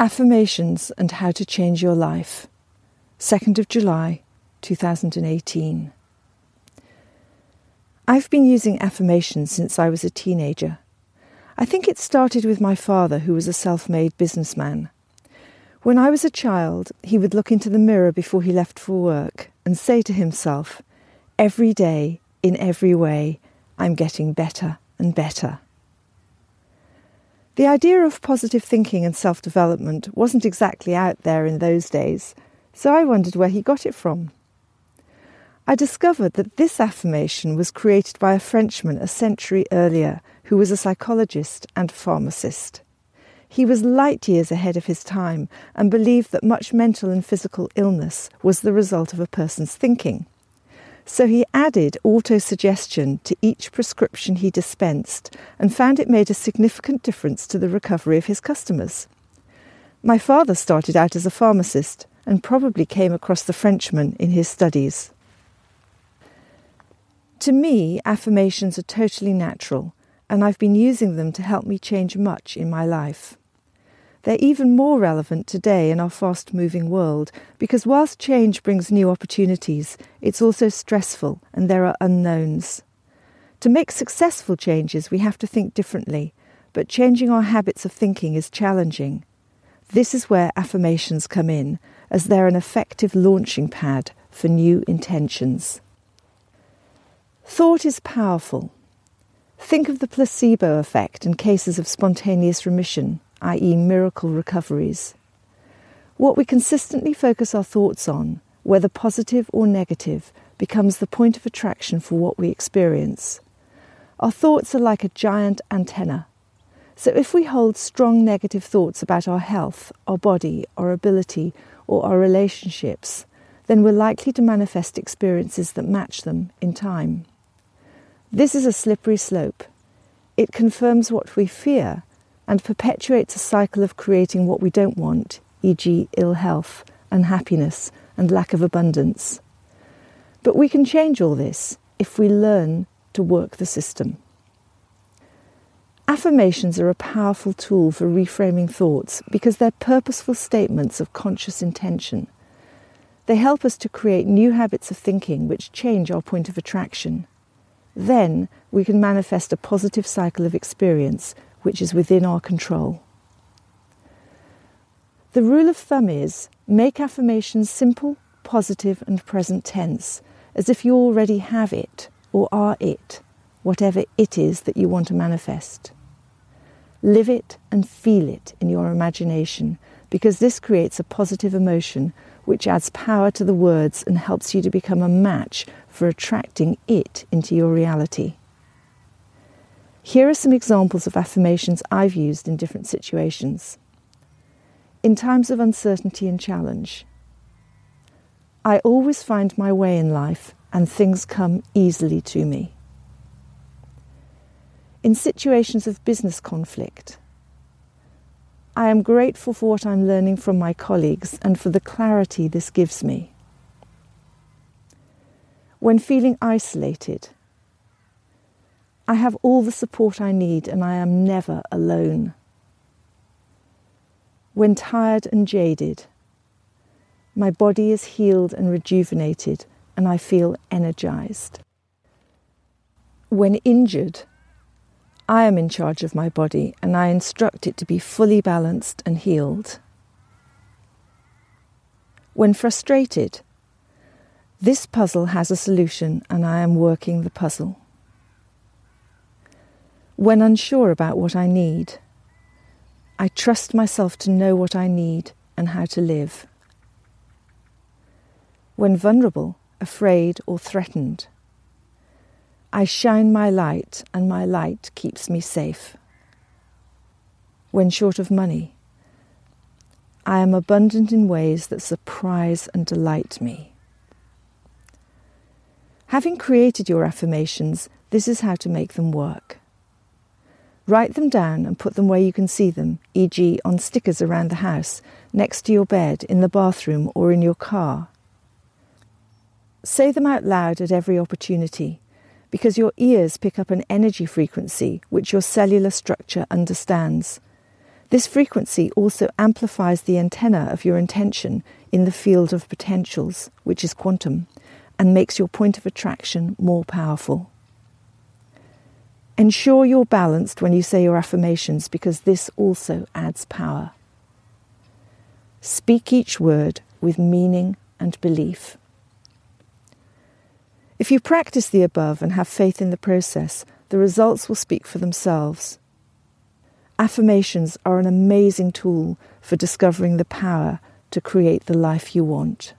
Affirmations and How to Change Your Life, 2nd of July 2018. I've been using affirmations since I was a teenager. I think it started with my father, who was a self made businessman. When I was a child, he would look into the mirror before he left for work and say to himself, Every day, in every way, I'm getting better and better. The idea of positive thinking and self development wasn't exactly out there in those days, so I wondered where he got it from. I discovered that this affirmation was created by a Frenchman a century earlier who was a psychologist and pharmacist. He was light years ahead of his time and believed that much mental and physical illness was the result of a person's thinking. So he added autosuggestion to each prescription he dispensed and found it made a significant difference to the recovery of his customers. My father started out as a pharmacist and probably came across the Frenchman in his studies. To me, affirmations are totally natural, and I've been using them to help me change much in my life. They're even more relevant today in our fast moving world because whilst change brings new opportunities, it's also stressful and there are unknowns. To make successful changes, we have to think differently, but changing our habits of thinking is challenging. This is where affirmations come in, as they're an effective launching pad for new intentions. Thought is powerful. Think of the placebo effect in cases of spontaneous remission i.e., miracle recoveries. What we consistently focus our thoughts on, whether positive or negative, becomes the point of attraction for what we experience. Our thoughts are like a giant antenna. So if we hold strong negative thoughts about our health, our body, our ability, or our relationships, then we're likely to manifest experiences that match them in time. This is a slippery slope. It confirms what we fear and perpetuates a cycle of creating what we don't want, e.g., ill health, unhappiness, and lack of abundance. But we can change all this if we learn to work the system. Affirmations are a powerful tool for reframing thoughts because they're purposeful statements of conscious intention. They help us to create new habits of thinking which change our point of attraction. Then we can manifest a positive cycle of experience which is within our control. The rule of thumb is make affirmations simple, positive, and present tense, as if you already have it or are it, whatever it is that you want to manifest. Live it and feel it in your imagination because this creates a positive emotion which adds power to the words and helps you to become a match for attracting it into your reality. Here are some examples of affirmations I've used in different situations. In times of uncertainty and challenge, I always find my way in life and things come easily to me. In situations of business conflict, I am grateful for what I'm learning from my colleagues and for the clarity this gives me. When feeling isolated, I have all the support I need and I am never alone. When tired and jaded, my body is healed and rejuvenated and I feel energized. When injured, I am in charge of my body and I instruct it to be fully balanced and healed. When frustrated, this puzzle has a solution and I am working the puzzle. When unsure about what I need, I trust myself to know what I need and how to live. When vulnerable, afraid, or threatened, I shine my light and my light keeps me safe. When short of money, I am abundant in ways that surprise and delight me. Having created your affirmations, this is how to make them work. Write them down and put them where you can see them, e.g., on stickers around the house, next to your bed, in the bathroom, or in your car. Say them out loud at every opportunity, because your ears pick up an energy frequency which your cellular structure understands. This frequency also amplifies the antenna of your intention in the field of potentials, which is quantum, and makes your point of attraction more powerful. Ensure you're balanced when you say your affirmations because this also adds power. Speak each word with meaning and belief. If you practice the above and have faith in the process, the results will speak for themselves. Affirmations are an amazing tool for discovering the power to create the life you want.